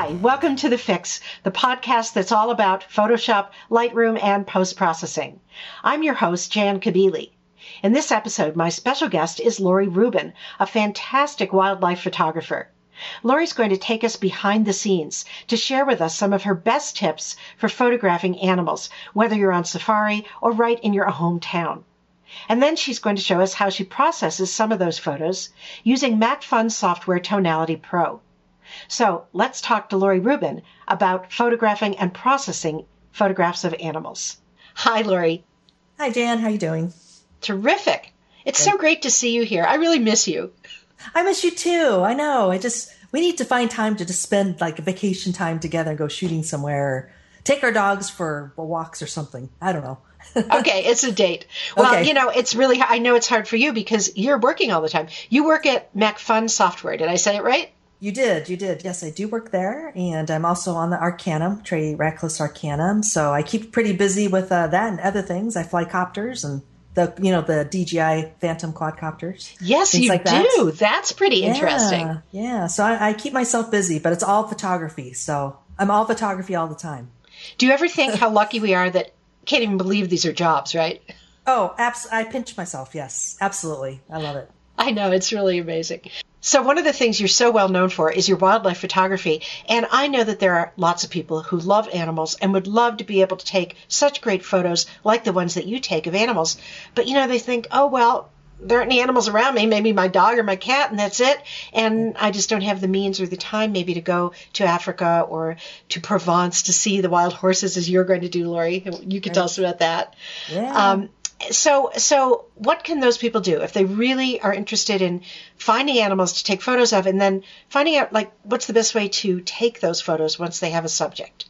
Hi, welcome to The Fix, the podcast that's all about Photoshop, Lightroom, and post processing. I'm your host, Jan Kabili. In this episode, my special guest is Laurie Rubin, a fantastic wildlife photographer. Laurie's going to take us behind the scenes to share with us some of her best tips for photographing animals, whether you're on safari or right in your hometown. And then she's going to show us how she processes some of those photos using Macphun Software Tonality Pro. So let's talk to Laurie Rubin about photographing and processing photographs of animals. Hi, Laurie. Hi, Jan. How are you doing? Terrific. It's so great to see you here. I really miss you. I miss you too. I know. I just we need to find time to just spend like vacation time together and go shooting somewhere. Take our dogs for walks or something. I don't know. okay, it's a date. Well, okay. you know, it's really I know it's hard for you because you're working all the time. You work at Macphun Software. Did I say it right? You did, you did. Yes, I do work there, and I'm also on the Arcanum, Trey Ratcliff's Arcanum. So I keep pretty busy with uh, that and other things. I fly copters and the you know the DJI Phantom quadcopters. Yes, you like that. do. That's pretty yeah, interesting. Yeah, so I, I keep myself busy, but it's all photography. So I'm all photography all the time. Do you ever think how lucky we are that can't even believe these are jobs, right? Oh, abs- I pinch myself. Yes, absolutely. I love it. I know it's really amazing. So one of the things you're so well known for is your wildlife photography. And I know that there are lots of people who love animals and would love to be able to take such great photos like the ones that you take of animals. But you know, they think, oh, well, there aren't any animals around me, maybe my dog or my cat, and that's it. And I just don't have the means or the time maybe to go to Africa or to Provence to see the wild horses as you're going to do, Laurie. You can tell us about that. Yeah. Um, so so what can those people do if they really are interested in finding animals to take photos of and then finding out like what's the best way to take those photos once they have a subject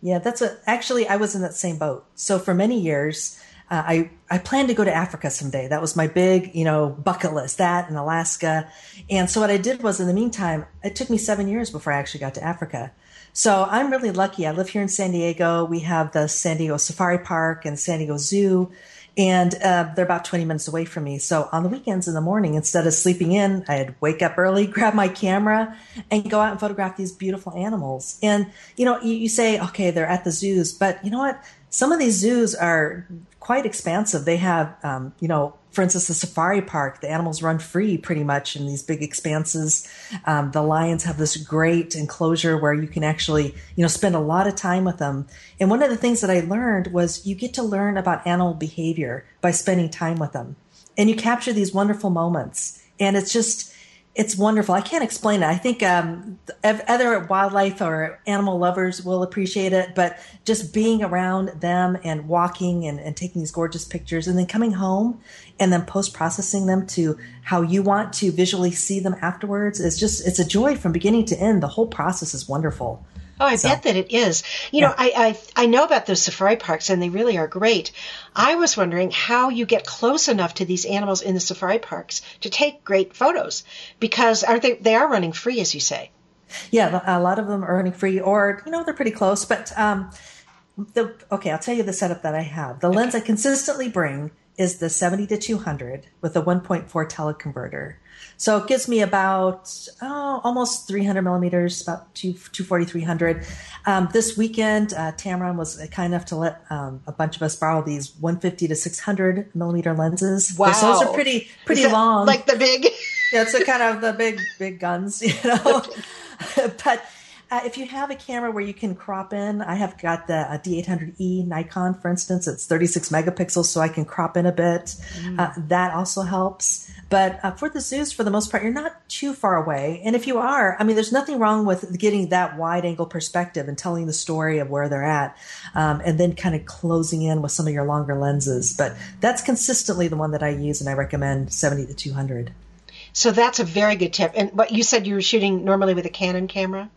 yeah that's a actually i was in that same boat so for many years uh, I I planned to go to Africa someday. That was my big, you know, bucket list. That and Alaska. And so what I did was, in the meantime, it took me seven years before I actually got to Africa. So I'm really lucky. I live here in San Diego. We have the San Diego Safari Park and San Diego Zoo and uh, they're about 20 minutes away from me. So on the weekends in the morning, instead of sleeping in, I'd wake up early, grab my camera, and go out and photograph these beautiful animals. And you know, you, you say, okay, they're at the zoos, but you know what? Some of these zoos are quite expansive. They have, um, you know, for instance, the safari park, the animals run free pretty much in these big expanses. Um, the lions have this great enclosure where you can actually, you know, spend a lot of time with them. And one of the things that I learned was you get to learn about animal behavior by spending time with them. And you capture these wonderful moments. And it's just, it's wonderful. I can't explain it. I think um, other wildlife or animal lovers will appreciate it, but just being around them and walking and, and taking these gorgeous pictures and then coming home and then post processing them to how you want to visually see them afterwards is just, it's a joy from beginning to end. The whole process is wonderful. Oh, I so, bet that it is. You yeah. know, I, I I know about those safari parks, and they really are great. I was wondering how you get close enough to these animals in the safari parks to take great photos, because aren't they? They are running free, as you say. Yeah, a lot of them are running free, or you know, they're pretty close. But um, the okay, I'll tell you the setup that I have. The okay. lens I consistently bring is the 70 to 200 with a 1.4 teleconverter. So it gives me about oh, almost 300 millimeters, about 240, 300. Um, this weekend, uh, Tamron was kind enough to let um, a bunch of us borrow these 150 to 600 millimeter lenses. Wow. Those are pretty, pretty long. Like the big. yeah, it's a kind of the big, big guns, you know. but uh, if you have a camera where you can crop in, I have got the uh, D800E Nikon, for instance. It's 36 megapixels, so I can crop in a bit. Mm. Uh, that also helps. But uh, for the zoos, for the most part, you're not too far away. And if you are, I mean, there's nothing wrong with getting that wide angle perspective and telling the story of where they're at, um, and then kind of closing in with some of your longer lenses. But that's consistently the one that I use, and I recommend 70 to 200. So that's a very good tip. And what you said you were shooting normally with a Canon camera?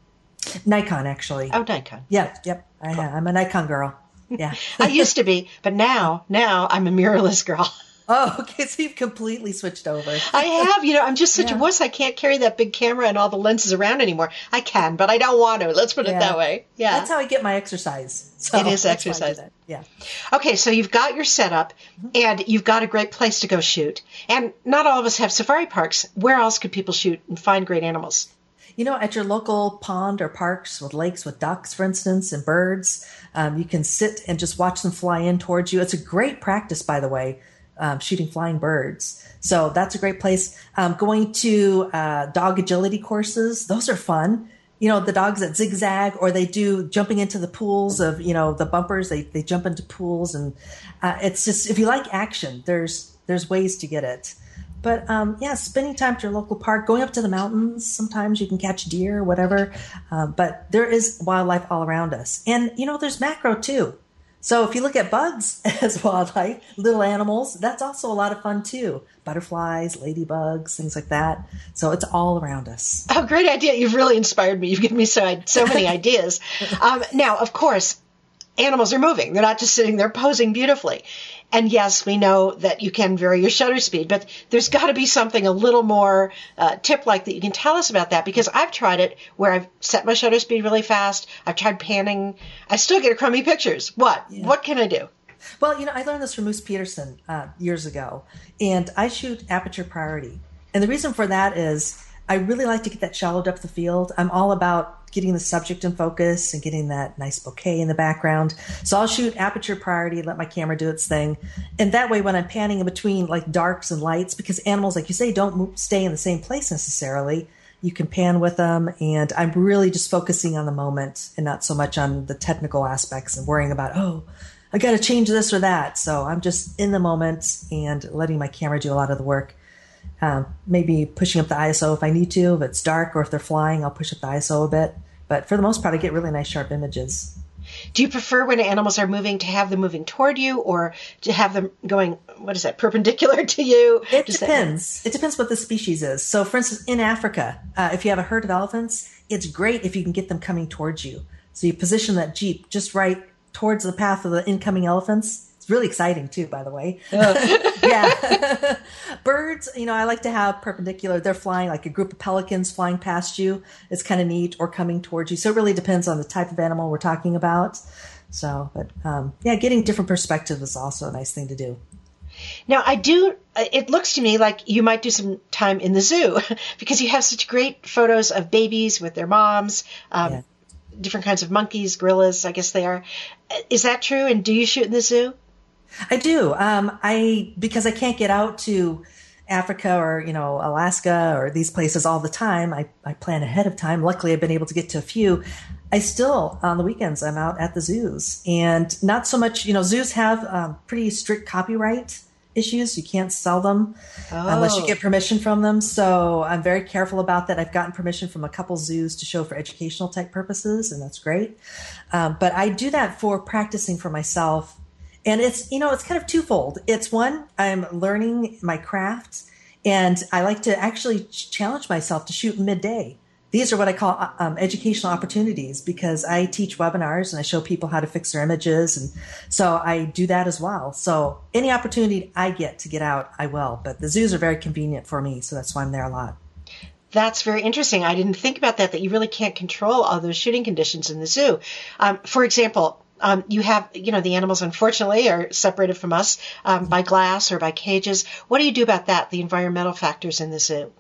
Nikon, actually. Oh, Nikon. Yeah, yep. I, am a Nikon girl. Yeah. I used to be, but now, now I'm a mirrorless girl. Oh, okay. So you've completely switched over. I have. You know, I'm just such yeah. a wuss. I can't carry that big camera and all the lenses around anymore. I can, but I don't want to. Let's put it that way. Yeah. That's how I get my exercise. So it is exercise. Yeah. Okay, so you've got your setup mm-hmm. and you've got a great place to go shoot. And not all of us have safari parks. Where else could people shoot and find great animals? You know, at your local pond or parks with lakes with ducks, for instance, and birds, um, you can sit and just watch them fly in towards you. It's a great practice, by the way, um, shooting flying birds. So that's a great place. Um, going to uh, dog agility courses, those are fun. You know, the dogs that zigzag or they do jumping into the pools of, you know, the bumpers, they, they jump into pools. And uh, it's just, if you like action, there's, there's ways to get it. But um, yeah, spending time at your local park, going up to the mountains. Sometimes you can catch deer, whatever. Uh, but there is wildlife all around us, and you know there's macro too. So if you look at bugs as wildlife, little animals, that's also a lot of fun too. Butterflies, ladybugs, things like that. So it's all around us. Oh, great idea! You've really inspired me. You've given me so so many ideas. Um, now, of course, animals are moving. They're not just sitting there posing beautifully. And yes, we know that you can vary your shutter speed, but there's got to be something a little more uh, tip like that you can tell us about that because I've tried it where I've set my shutter speed really fast. I've tried panning. I still get crummy pictures. What? Yeah. What can I do? Well, you know, I learned this from Moose Peterson uh, years ago, and I shoot aperture priority. And the reason for that is I really like to get that shallow depth of field. I'm all about getting the subject in focus and getting that nice bokeh in the background. So I'll shoot aperture priority, let my camera do its thing. And that way, when I'm panning in between like darks and lights, because animals, like you say, don't stay in the same place necessarily, you can pan with them. And I'm really just focusing on the moment and not so much on the technical aspects and worrying about, oh, I got to change this or that. So I'm just in the moment and letting my camera do a lot of the work. Um, maybe pushing up the ISO if I need to. If it's dark or if they're flying, I'll push up the ISO a bit. But for the most part, I get really nice sharp images. Do you prefer when animals are moving to have them moving toward you or to have them going, what is that, perpendicular to you? It Does depends. It depends what the species is. So, for instance, in Africa, uh, if you have a herd of elephants, it's great if you can get them coming towards you. So, you position that Jeep just right towards the path of the incoming elephants really exciting too, by the way. yeah. Birds, you know, I like to have perpendicular. They're flying like a group of pelicans flying past you. It's kind of neat or coming towards you. So it really depends on the type of animal we're talking about. So, but um, yeah, getting different perspectives is also a nice thing to do. Now, I do, it looks to me like you might do some time in the zoo because you have such great photos of babies with their moms, um, yeah. different kinds of monkeys, gorillas, I guess they are. Is that true? And do you shoot in the zoo? I do. Um, I because I can't get out to Africa or you know Alaska or these places all the time. I, I plan ahead of time. Luckily, I've been able to get to a few. I still on the weekends I'm out at the zoos and not so much. You know, zoos have um, pretty strict copyright issues. You can't sell them oh. unless you get oh. permission from them. So I'm very careful about that. I've gotten permission from a couple zoos to show for educational type purposes, and that's great. Um, but I do that for practicing for myself and it's, you know, it's kind of twofold. It's one, I'm learning my craft and I like to actually challenge myself to shoot midday. These are what I call uh, um, educational opportunities because I teach webinars and I show people how to fix their images. And so I do that as well. So any opportunity I get to get out, I will. But the zoos are very convenient for me. So that's why I'm there a lot. That's very interesting. I didn't think about that, that you really can't control all those shooting conditions in the zoo. Um, for example, um, you have, you know, the animals unfortunately are separated from us um, by glass or by cages. What do you do about that? The environmental factors in the zoo.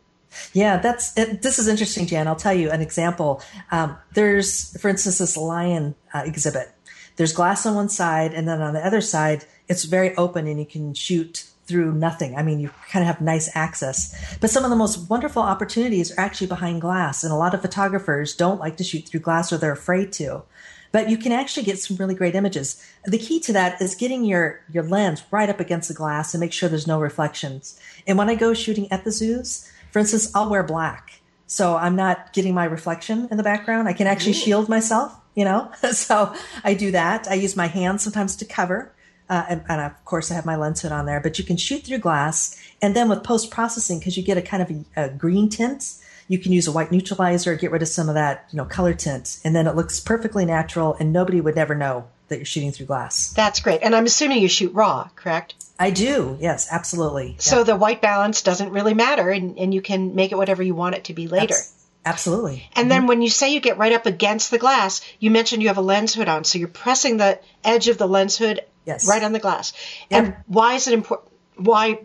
Yeah, that's it, this is interesting, Jan. I'll tell you an example. Um, there's, for instance, this lion uh, exhibit. There's glass on one side, and then on the other side, it's very open, and you can shoot through nothing. I mean, you kind of have nice access. But some of the most wonderful opportunities are actually behind glass, and a lot of photographers don't like to shoot through glass or they're afraid to but you can actually get some really great images. The key to that is getting your, your lens right up against the glass and make sure there's no reflections. And when I go shooting at the zoos, for instance, I'll wear black. So I'm not getting my reflection in the background. I can actually shield myself, you know? so I do that. I use my hands sometimes to cover. Uh, and, and, of course I have my lens hood on there, but you can shoot through glass. And then with post processing, because you get a kind of a, a green tint, you can use a white neutralizer, get rid of some of that, you know, color tint, and then it looks perfectly natural and nobody would never know that you're shooting through glass. That's great. And I'm assuming you shoot raw, correct? I do. Yes, absolutely. So yeah. the white balance doesn't really matter and, and you can make it whatever you want it to be later. That's, absolutely. And mm-hmm. then when you say you get right up against the glass, you mentioned you have a lens hood on. So you're pressing the edge of the lens hood yes. right on the glass. Yep. And why is it important? Why?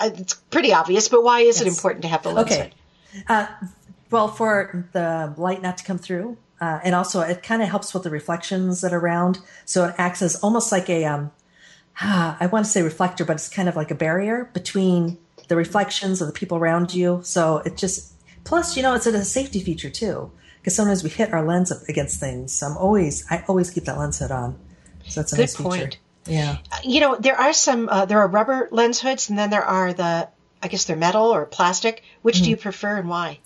Uh, it's pretty obvious, but why is yes. it important to have the lens okay. hood? Uh, Well, for the light not to come through, uh, and also it kind of helps with the reflections that are around. So it acts as almost like a, um, I want to say reflector, but it's kind of like a barrier between the reflections of the people around you. So it just, plus, you know, it's a safety feature too, because sometimes we hit our lens up against things. So I'm always, I always keep that lens hood on. So that's a Good nice point. feature. Yeah. You know, there are some, uh, there are rubber lens hoods and then there are the, I guess they're metal or plastic. Which do you prefer and why?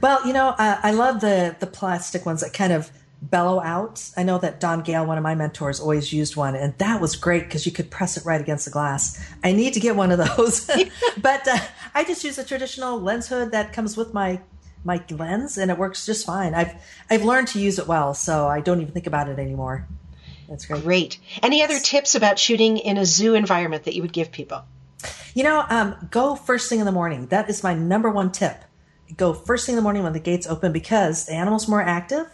Well, you know, uh, I love the the plastic ones that kind of bellow out. I know that Don Gale, one of my mentors, always used one, and that was great because you could press it right against the glass. I need to get one of those, but uh, I just use a traditional lens hood that comes with my my lens, and it works just fine. I've I've learned to use it well, so I don't even think about it anymore. That's great. Great. Any other tips about shooting in a zoo environment that you would give people? You know, um, go first thing in the morning. That is my number one tip. Go first thing in the morning when the gates open because the animal's more active.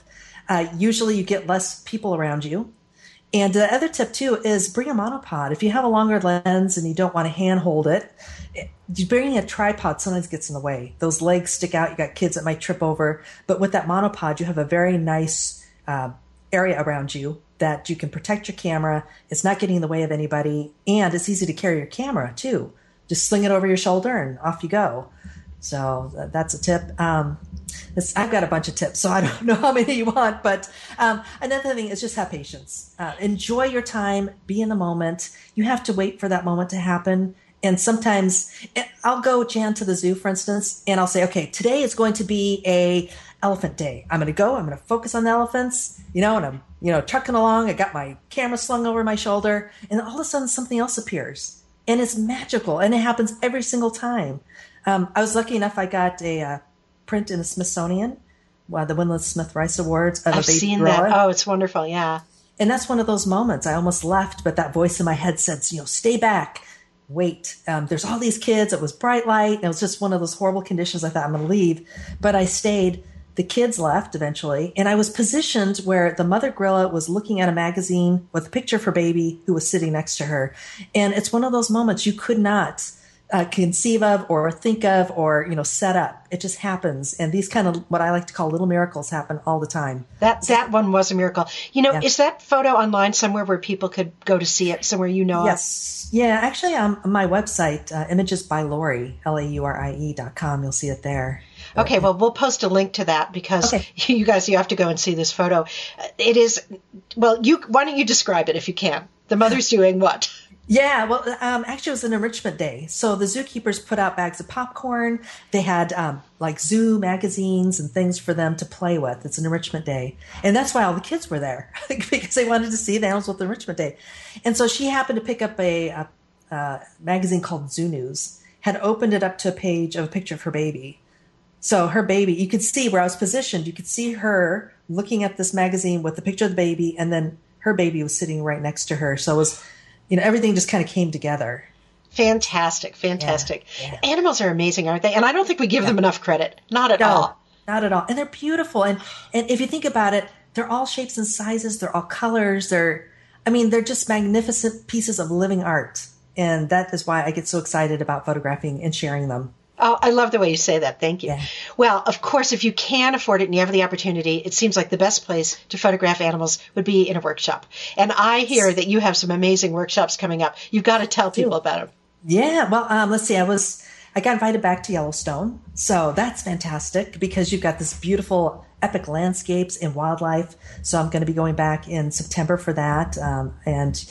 Uh, usually you get less people around you. And the other tip too is bring a monopod. If you have a longer lens and you don't want to hand hold it, bringing a tripod sometimes gets in the way. Those legs stick out. You got kids that might trip over. But with that monopod, you have a very nice uh, area around you that you can protect your camera. It's not getting in the way of anybody, and it's easy to carry your camera too. Just sling it over your shoulder and off you go. So uh, that's a tip. Um, I've got a bunch of tips, so I don't know how many you want. But um, another thing is just have patience. Uh, enjoy your time. Be in the moment. You have to wait for that moment to happen. And sometimes I'll go Jan to the zoo, for instance, and I'll say, okay, today is going to be a elephant day. I'm going to go. I'm going to focus on the elephants, you know, and I'm, you know, trucking along. I got my camera slung over my shoulder, and all of a sudden something else appears, and it's magical, and it happens every single time. Um, I was lucky enough; I got a uh, print in the Smithsonian, uh, the Windland Smith Rice Awards of I've a seen that. Oh, it's wonderful. Yeah. And that's one of those moments. I almost left, but that voice in my head said, you know, stay back, wait. Um, there's all these kids. It was bright light. And it was just one of those horrible conditions. I thought I'm going to leave, but I stayed. The kids left eventually, and I was positioned where the mother gorilla was looking at a magazine with a picture of her baby who was sitting next to her. And it's one of those moments you could not uh, conceive of or think of or you know set up. It just happens, and these kind of what I like to call little miracles happen all the time. That that one was a miracle. You know, Yeah. is that photo online somewhere where people could go to see it? Somewhere you know? of? Yes. Yeah, actually, um, on my website, uh, images by Laurie, L A U R I E dot com, you'll see it there. Okay, well, we'll post a link to that because Okay. you guys, you have to go and see this photo. It is, well, you, why don't you describe it if you can? The mother's doing what? Yeah, well, um, actually, it was an enrichment day. So the zookeepers put out bags of popcorn. They had um, like zoo magazines and things for them to play with. It's an enrichment day. And that's why all the kids were there because they wanted to see the animals with enrichment day. And so she happened to pick up a, a, a magazine called Zoo News, had opened it up to a page of a picture of her baby. So her baby, you could see where I was positioned. You could see her looking at this magazine with the picture of the baby, and then her baby was sitting right next to her. So it was, you know, everything just kind of came together. Fantastic, fantastic. yeah. Animals are amazing, aren't they? And I don't think we give them enough credit. Not at all. not at all. And they're beautiful. And and if you think about it, they're all shapes and sizes. They're all colors. They're, I mean, they're just magnificent pieces of living art. And that is why I get so excited about photographing and sharing them. Oh, I love the way you say that. Thank you. Yeah. Well, of course, if you can afford it and you have the opportunity, it seems like the best place to photograph animals would be in a workshop. And I hear that you have some amazing workshops coming up. You've got to tell people about them. Yeah, well, um, let's see. I was I got invited back to Yellowstone, so that's fantastic because you've got this beautiful, epic landscapes and wildlife. So I'm going to be going back in September for that, um, and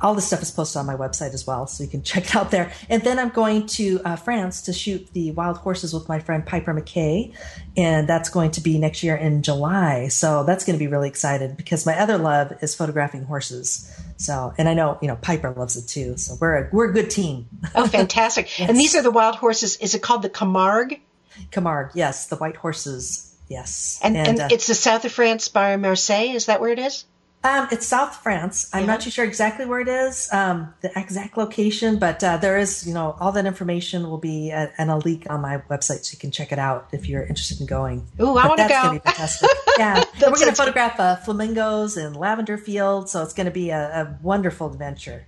all this stuff is posted on my website as well, so you can check it out there. And then I'm going to uh, France to shoot the wild horses with my friend Piper McKay, and that's going to be next year in July. So that's going to be really excited because my other love is photographing horses. So, and I know you know Piper loves it too. So we're a, we're a good team. Oh, fantastic. And these are the wild horses. Is it called the Camargue? Camargue, yes, the white horses, yes, And, and, uh, it's the south of France by Marseille. Is that where it is? Um, it's South France. I'm not too sure exactly where it is, um, the exact location, but uh, there is, you know, all that information will be at, and a link on my website, so you can check it out if you're interested in going. Ooh, I wanna that's go. gonna be fantastic. Yeah, we're going to photograph uh, flamingos and lavender fields, so it's going to be a, a wonderful adventure.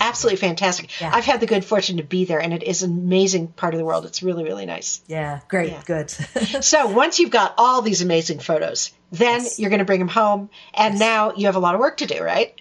absolutely fantastic. Yeah. I've had the good fortune to be there, and it is an amazing part of the world. It's really, really nice. Yeah, great, Yeah. good. So once you've got all these amazing photos, then Yes. you're going to bring them home, and now you have a lot of work to do, right?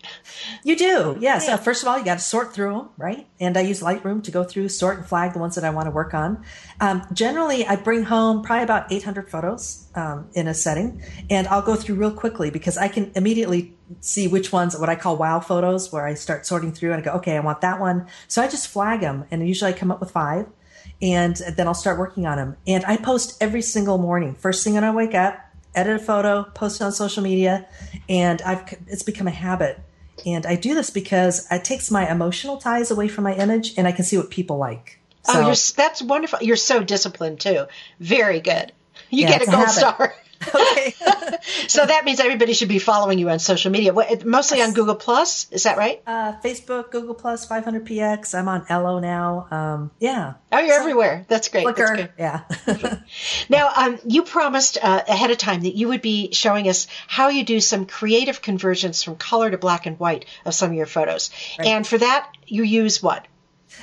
You do, yes. Uh, first of all, you got to sort through them, right? And I use Lightroom to go through, sort, and flag the ones that I want to work on. Um, generally, I bring home probably about 800 photos um, in a setting, and I'll go through real quickly because I can immediately see which ones, what I call wow photos, where I start sorting through and I go, okay, I want that one. So I just flag them, and usually I come up with five, and then I'll start working on them. And I post every single morning. First thing when I wake up, edit a photo, post it on social media, and I've it's become a habit. And I do this because it takes my emotional ties away from my image, and I can see what people like. oh, So- you're, that's wonderful. You're so disciplined too. Very good. You Yeah, get a it's a gold star. okay. so that means everybody should be following you on social media. Mostly on Google Plus, is that right? uh, Facebook, Google Plus, 500px. I'm on Ello now. Um, yeah. Oh, you're everywhere. That's great. That's good. Yeah. Now, um, you promised uh, ahead of time that you would be showing us how you do some creative conversions from color to black and white of some of your photos. And for that, you use what?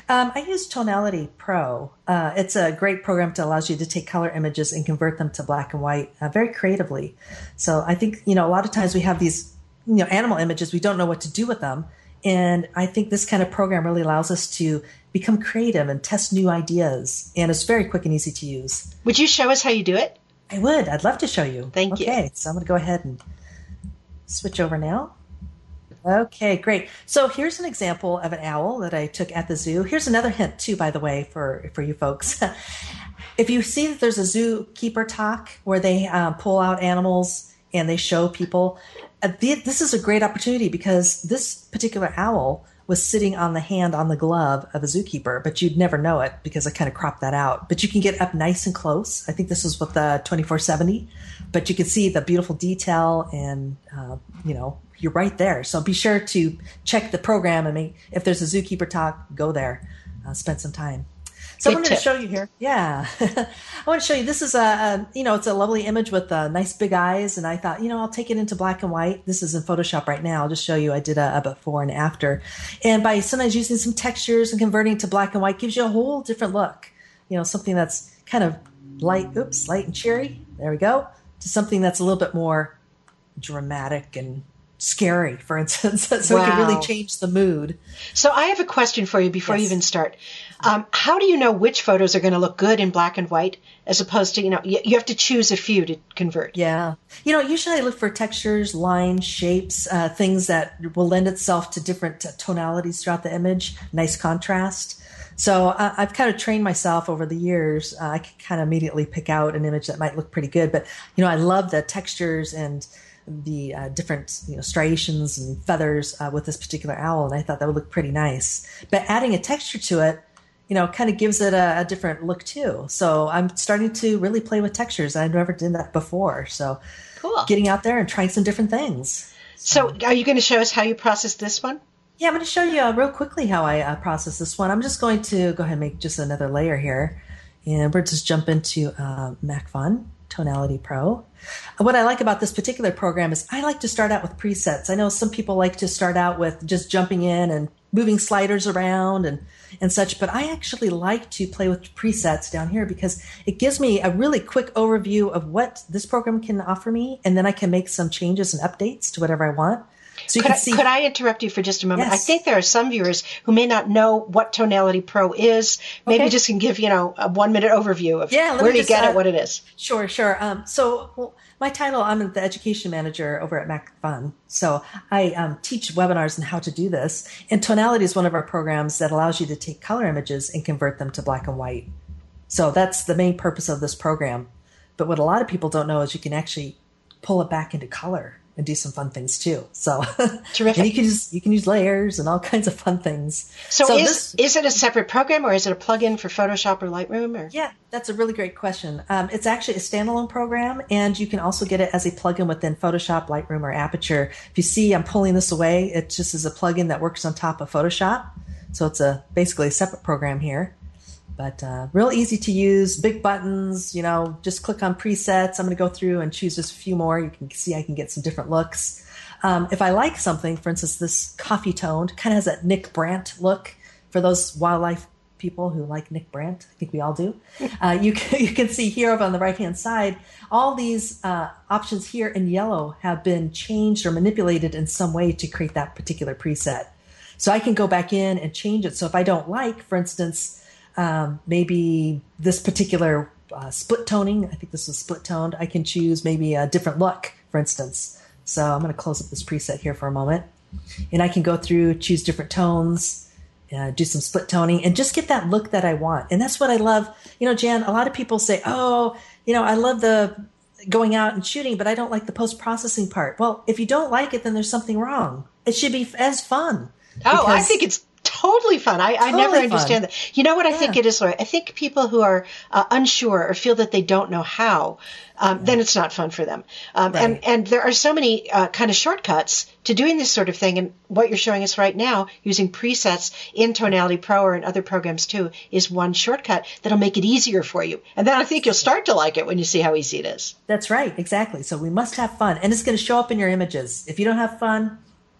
Um, I use Tonality Pro. Uh, it's a great program that allows you to take color images and convert them to black and white uh, very creatively. So I think, you know, a lot of times we have these, you know, animal images, we don't know what to do with them. And I think this kind of program really allows us to become creative and test new ideas. And it's very quick and easy to use. Would you show us how you do it? I would. I'd love to show you. Thank you. Okay, so I'm going to go ahead and switch over now. Okay, great. So here's an example of an owl that I took at the zoo. Here's another hint too, by the way, for for you folks. if you see that there's a zookeeper talk where they um, pull out animals and they show people, uh, th- this is a great opportunity because this particular owl was sitting on the hand on the glove of a zookeeper, but you'd never know it because I kind of cropped that out. But you can get up nice and close. I think this was with the 2470, but you can see the beautiful detail and, uh, you know, you're right there. So be sure to check the program and make, if there's a zookeeper talk, go there, uh, spend some time. So Good I'm going to show you here. Yeah, I want to show you. This is a, a, you know, it's a lovely image with uh, nice big eyes, and I thought, you know, I'll take it into black and white. This is in Photoshop right now. I'll just show you. I did a, a before and after, and by sometimes using some textures and converting to black and white gives you a whole different look. You know, something that's kind of light, oops, light and cheery. There we go. To something that's a little bit more dramatic and scary, for instance. so it can really change the mood. So I have a question for you before you even start. Um, how do you know which photos are going to look good in black and white as opposed to, you know, you, you have to choose a few to convert? Yeah. You know, usually I look for textures, lines, shapes, uh, things that will lend itself to different tonalities throughout the image, nice contrast. So uh, I've kind of trained myself over the years. Uh, I can kind of immediately pick out an image that might look pretty good. But, you know, I love the textures and the uh, different you know striations and feathers uh, with this particular owl, and I thought that would look pretty nice. But adding a texture to it, you know, kind of gives it a, a different look too. So I'm starting to really play with textures. I never did that before. So Cool. getting out there and trying some different things. So are you going to show us how you process this one? Yeah, I'm going to show you uh, real quickly how I uh, process this one. I'm just going to go ahead and make just another layer here. And we'll just jump into uh, Macphun Tonality Pro. What I like about this particular program is I like to start out with presets. I know some people like to start out with just jumping in and moving sliders around and, and such, but I actually like to play with presets down here because it gives me a really quick overview of what this program can offer me, and then I can make some changes and updates to whatever I want. So you Could can I, see. could I interrupt you for just a moment? Yes. I think there are some viewers who may not know what Tonality Pro is. Maybe Okay. just can give, you know, a one minute overview of Yeah, where do you get uh, it, what it is. Sure, sure. Um, so, well, my title, I'm the education manager over at Macphun. So I um, teach webinars on how to do this. And Tonality is one of our programs that allows you to take color images and convert them to black and white. So that's the main purpose of this program. But what a lot of people don't know is you can actually pull it back into color and do some fun things too. So Terrific. and you can just you can use layers and all kinds of fun things. So, is, this is it a separate program or is it a plugin for Photoshop or Lightroom? Or? Yeah, that's a really great question. Um, it's actually a standalone program, and you can also get it as a plugin within Photoshop, Lightroom, or Aperture. If you see, I'm pulling this away. It just is a plugin that works on top of Photoshop, so it's a basically a separate program here. But uh, real easy to use, big buttons. You know, just click on presets. I'm going to go through and choose just a few more. You can see I can get some different looks. Um, if I like something, for instance, this coffee toned kind of has that Nick Brandt look for those wildlife people who like Nick Brandt. I think we all do. Uh, you, can, you can see here over on the right hand side, all these uh, options here in yellow have been changed or manipulated in some way to create that particular preset. So I can go back in and change it. So if I don't like, for instance, um, maybe this particular uh, split toning, I think this was split toned, I can choose maybe a different look, for instance. So I'm going to close up this preset here for a moment. And I can go through, choose different tones, uh, do some split toning, and just get that look that I want. And that's what I love. You know, Jan, a lot of people say, oh, you know, I love the going out and shooting, but I don't like the post processing part. Well, if you don't like it, then there's something wrong. It should be as fun. Oh, I think it's totally fun. I, totally I never understand fun. that. You know what I yeah. think it is, Laura? I think people who are uh, unsure or feel that they don't know how, um, then it's not fun for them. Um, right. And and there are so many uh, kind of shortcuts to doing this sort of thing. And what you're showing us right now, using presets in Tonality Pro or in other programs too, is one shortcut that'll make it easier for you. And then I think you'll start to like it when you see how easy it is. That's right, exactly. So we must have fun, and it's going to show up in your images. If you don't have fun,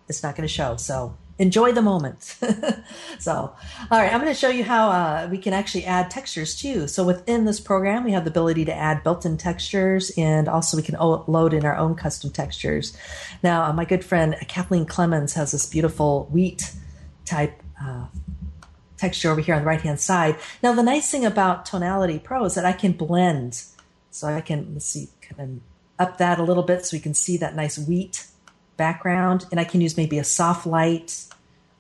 it's not going to show. So enjoy the moment. so, all right, I'm going to show you how uh, we can actually add textures too. So within this program, we have the ability to add built-in textures and also we can o- load in our own custom textures. Now, uh, my good friend Kathleen Clemons has this beautiful wheat type uh, texture over here on the right-hand side. Now, the nice thing about Tonality Pro is that I can blend. So I can, let's see, kind of up that a little bit so we can see that nice wheat background and I can use maybe a soft light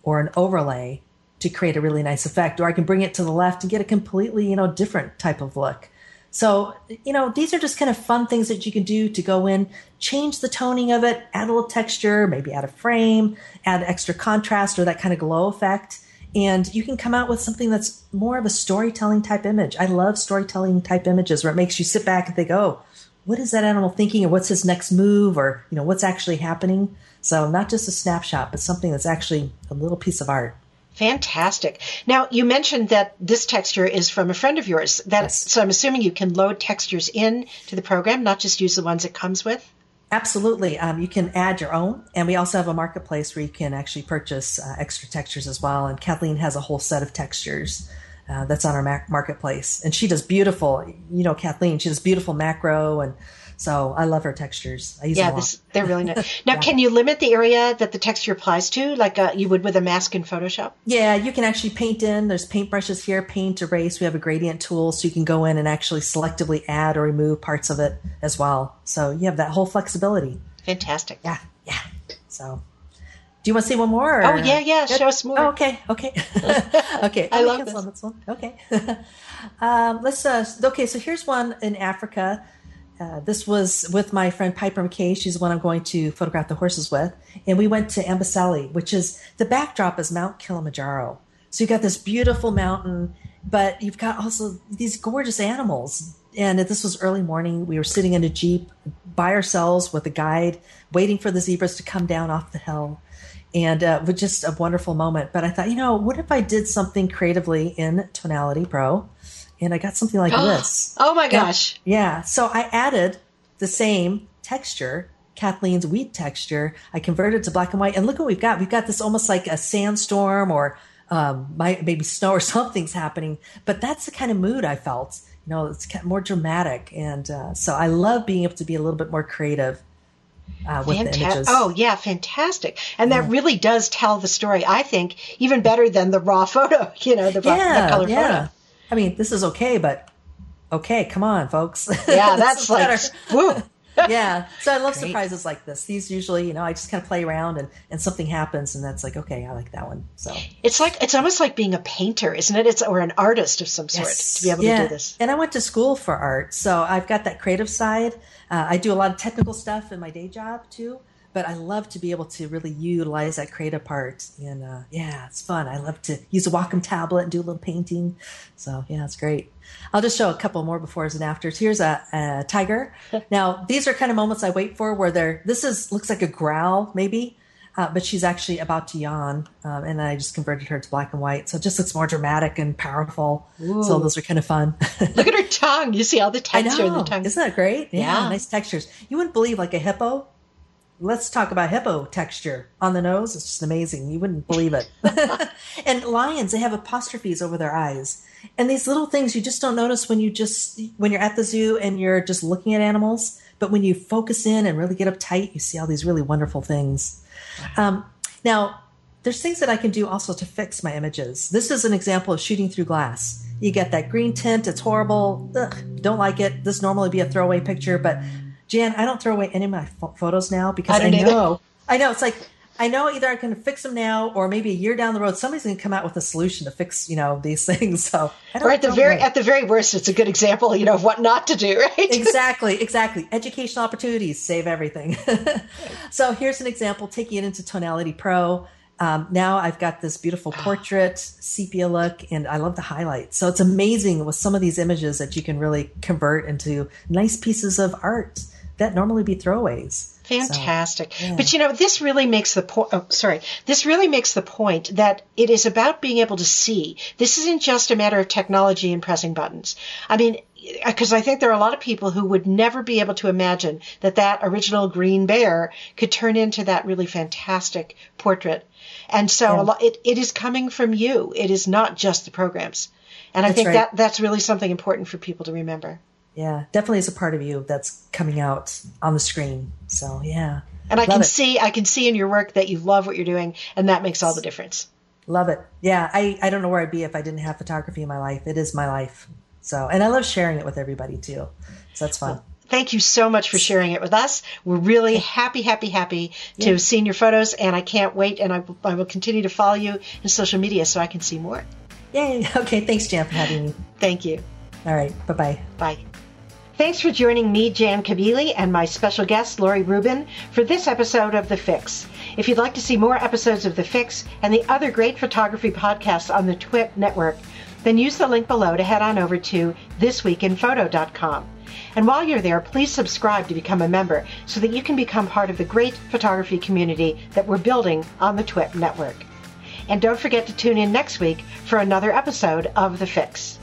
or an overlay to create a really nice effect. Or I can bring it to the left and get a completely, you know, different type of look. So, you know, these are just kind of fun things that you can do to go in, change the toning of it, add a little texture, maybe add a frame, add extra contrast or that kind of glow effect. And you can come out with something that's more of a storytelling type image. I love storytelling type images where it makes you sit back and think, oh, what is that animal thinking or what's his next move or you know what's actually happening so not just a snapshot but something that's actually a little piece of art Fantastic. Now you mentioned that this texture is from a friend of yours. That's yes. so I'm assuming you can load textures in to the program, not just use the ones it comes with. Absolutely. Um, you can add your own, and we also have a marketplace where you can actually purchase uh, extra textures as well. And Kathleen has a whole set of textures uh, that's on our marketplace. And she does beautiful, you know, Kathleen, she does beautiful macro. And so I love her textures. I use yeah, this, they're really nice. Now, yeah. can you limit the area that the texture applies to, like uh, you would with a mask in Photoshop? Yeah, you can actually paint in. There's paint brushes here, paint, erase. We have a gradient tool, so you can go in and actually selectively add or remove parts of it as well. So you have that whole flexibility. Fantastic. Yeah, yeah. So do you want to say one more? Or? Oh yeah, yeah. Show us more. Oh, okay, okay, okay. I love this. this one. Okay. um, let's. Uh, okay, so here's one in Africa. Uh, this was with my friend Piper McKay. She's the one I'm going to photograph the horses with, and we went to Amboseli, which is the backdrop is Mount Kilimanjaro. So you've got this beautiful mountain, but you've got also these gorgeous animals. And this was early morning. We were sitting in a jeep by ourselves with a guide, waiting for the zebras to come down off the hill and uh, was just a wonderful moment. But I thought, you know, what if I did something creatively in Tonality Pro, and I got something like this? Oh my gosh! Yeah, yeah. So I added the same texture, Kathleen's wheat texture. I converted to black and white, and look what we've got. We've got this almost like a sandstorm or um, maybe snow or something's happening. But that's the kind of mood I felt. You know, it's more dramatic, and uh, so I love being able to be a little bit more creative uh, with Fanta- the images. Oh yeah, fantastic! And that really does tell the story. I think even better than the raw photo. You know, the, yeah, the color yeah. photo. I mean, this is okay, but okay, come on, folks. Yeah, that's like woo. Yeah. So I love Great. surprises like this. These usually, you know, I just kind of play around and, and something happens and that's like, okay, I like that one. So it's like, it's almost like being a painter, isn't it? It's, or an artist of some sort yes. to be able yeah. to do this. And I went to school for art. So I've got that creative side. Uh, I do a lot of technical stuff in my day job too but I love to be able to really utilize that creative part. And uh, yeah, it's fun. I love to use a Wacom tablet and do a little painting. So yeah, it's great. I'll just show a couple more befores and afters. Here's a, a tiger. now these are kind of moments I wait for where they're. This is looks like a growl maybe. Uh, but she's actually about to yawn, um, and I just converted her to black and white, so it just looks more dramatic and powerful. Ooh. So those are kind of fun. Look at her tongue; you see all the texture in the tongue. Isn't that great? Yeah, yeah, nice textures. You wouldn't believe like a hippo let's talk about hippo texture on the nose. It's just amazing. You wouldn't believe it. and lions, they have apostrophes over their eyes. And these little things you just don't notice when you just when you're at the zoo and you're just looking at animals. But when you focus in and really get uptight, you see all these really wonderful things. Um, now, there's things that I can do also to fix my images. This is an example of shooting through glass. You get that green tint, it's horrible. Ugh, don't like it. This normally be a throwaway picture, but Jan, I don't throw away any of my photos now because I, I know, I know it's like I know either I can fix them now or maybe a year down the road somebody's going to come out with a solution to fix you know these things. So or at the very at the very worst, it's a good example you know of what not to do. Right? exactly, exactly. Educational opportunities save everything. so here's an example taking it into Tonality Pro. Um, now I've got this beautiful portrait, sepia look, and I love the highlights. So it's amazing with some of these images that you can really convert into nice pieces of art that normally be throwaways. Fantastic. So, yeah. But you know, this really makes the point, oh, sorry, this really makes the point that it is about being able to see. This isn't just a matter of technology and pressing buttons. I mean, uh, because I think there are a lot of people who would never be able to imagine that that original green bear could turn into that really fantastic portrait. And so yeah. lot, it, it is coming from you. It is not just the programs. And that's I think right. that that's really something important for people to remember yeah, definitely is a part of you that's coming out on the screen. So yeah. And I love can it. see I can see in your work that you love what you're doing and that makes all the difference. Love it. Yeah, I, I don't know where I'd be if I didn't have photography in my life. It is my life. So and I love sharing it with everybody too. So that's fun. Well, thank you so much for sharing it with us. We're really happy, happy, happy to have seen your photos, and I can't wait. And I, I will continue to follow you in social media so I can see more. Yay! Okay, thanks, Jan, for having me. Thank you. All right, bye-bye. Bye. Thanks for joining me, Jan Kabili, and my special guest, Laurie Rubin, for this episode of The Fix. If you'd like to see more episodes of The Fix and the other great photography podcasts on the TWIP network, then use the link below to head on over to thisweekinphoto.com. And while you're there, please subscribe to become a member so that you can become part of the great photography community that we're building on the TWIP network. And don't forget to tune in next week for another episode of The Fix.